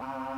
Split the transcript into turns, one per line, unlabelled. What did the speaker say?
Bye.